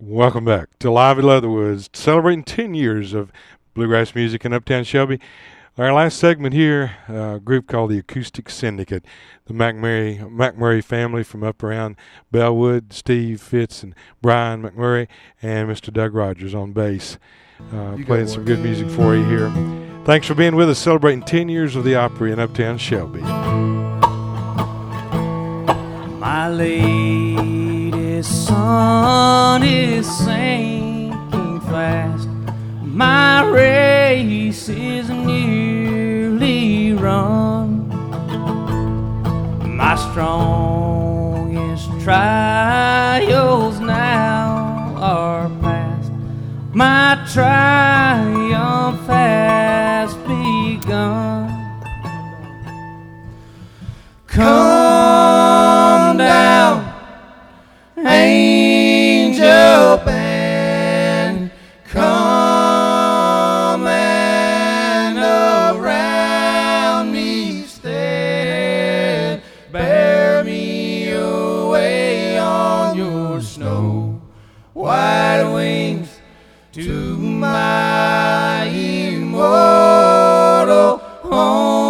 Welcome back to Live at Leatherwoods, celebrating 10 years of bluegrass music in Uptown Shelby. Our last segment here, a group called the Acoustic Syndicate, the McMurry, McMurry family from up around Belwood, Steve Fitz and Brian McMurry, and Mr. Doug Rogers on bass, uh, playing some good music for you here. Thanks for being with us, celebrating 10 years of the Opry in Uptown Shelby. My latest sun is sinking fast. My race is nearly run. My strongest trials now are past. My triumph home.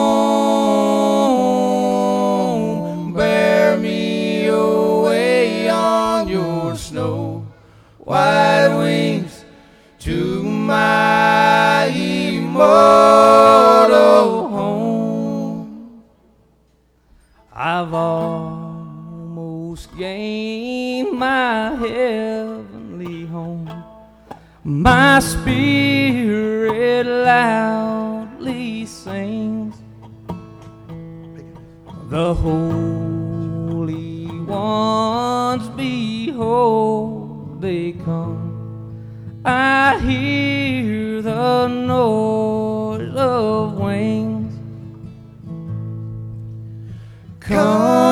Bear me away on your snow white wings to my immortal home. I've almost gained my heavenly home. My spirit loudly sings. The holy ones, behold, they come. I hear the noise of wings. Come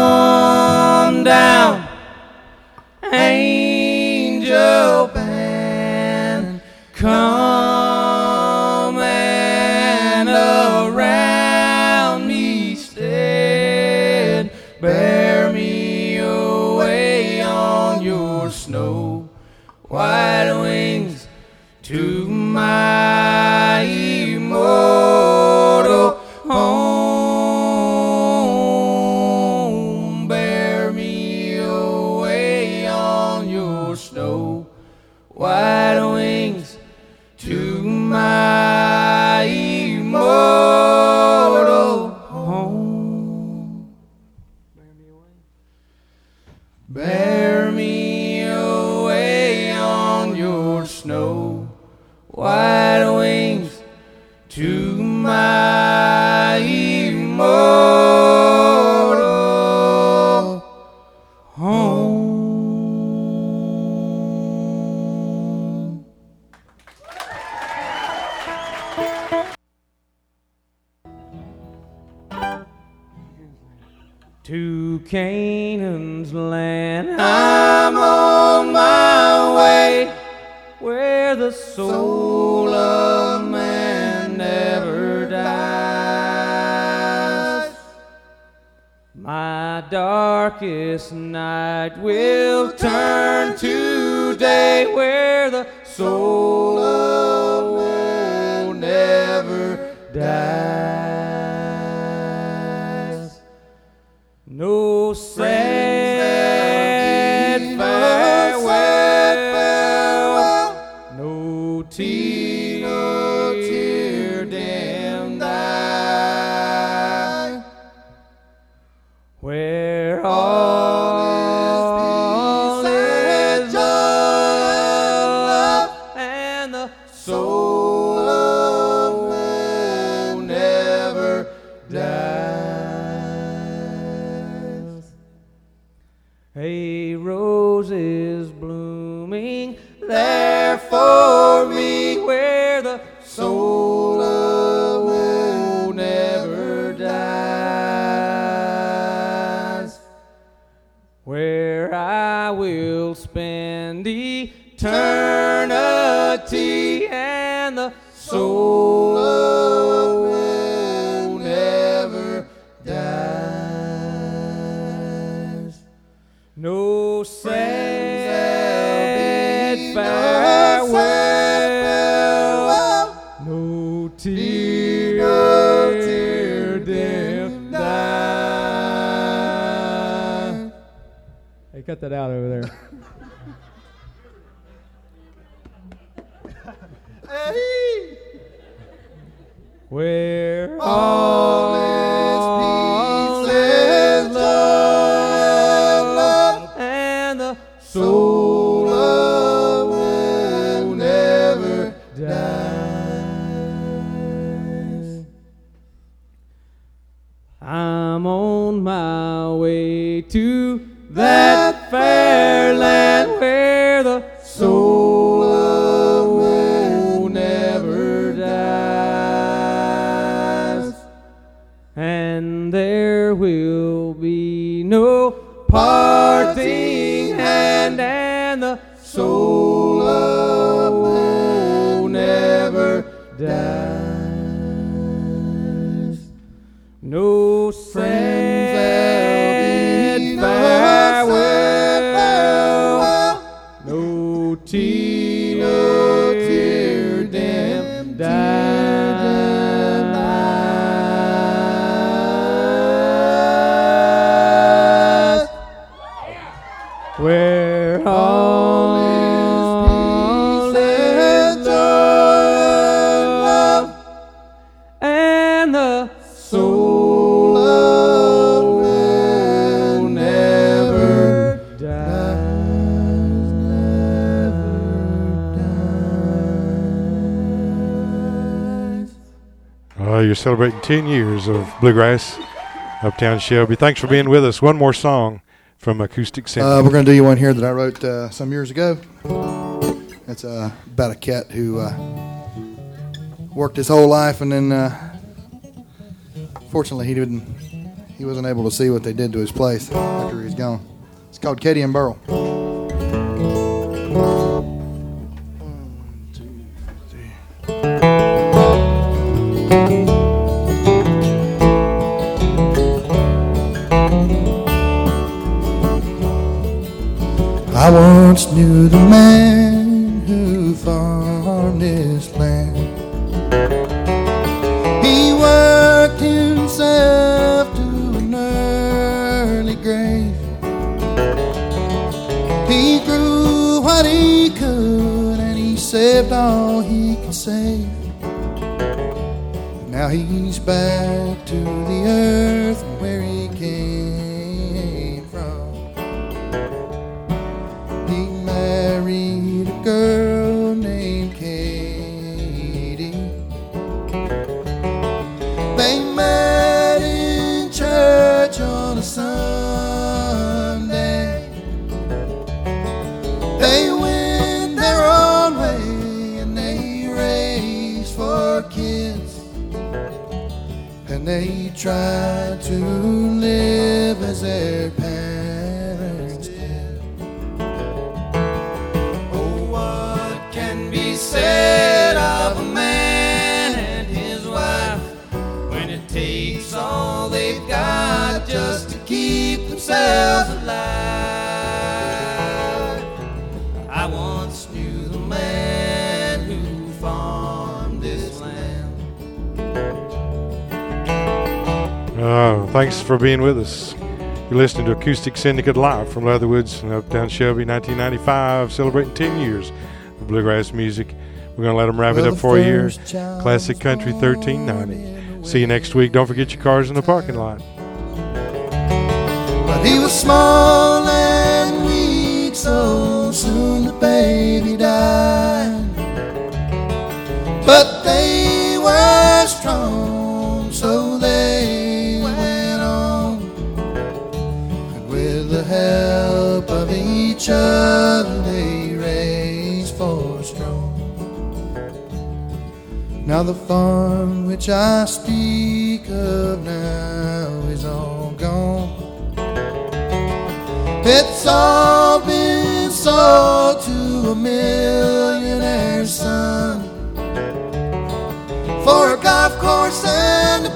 white wings to my immortal home. Bear me away on your snow white wings to my To Canaan's land, I'm on my way, where the soul of man never dies. My darkest night will turn to day, where the soul A rose is blooming there for me where the soul of man never dies. Where I will spend eternity and the soul of tear, tear dim night. Hey, cut that out over there. hey. Where all No sad Uh, you're celebrating 10 years of bluegrass, Uptown Shelby. Thanks for being with us. One more song from Acoustic Syndicate. Uh, we're going to do you one here that I wrote uh, some years ago. It's uh, about a cat who uh, worked his whole life, and then uh, fortunately he didn't. He wasn't able to see what they did to his place after he was gone. It's called Katie and Burl. I once knew the man who farmed this land. He worked himself to an early grave. He grew what he could and he saved all he could save. Now he's back to the earth where he came Tried to live as their parents did. Oh, what can be said of a man and his wife when it takes all they've got just to keep themselves alive? I once knew the man who farmed Uh, thanks for being with us. You're listening to Acoustic Syndicate live from Leatherwoods in Uptown Shelby, 1995, celebrating 10 years of bluegrass music. We're going to let them wrap it up for you here. Classic Country 1390. See you next week. Don't forget your cars in the parking lot. But he was small and weak, so soon the baby died. Other, they raised four strong. Now the farm which I speak of now is all gone. It's all been sold to a millionaire's son for a golf course and a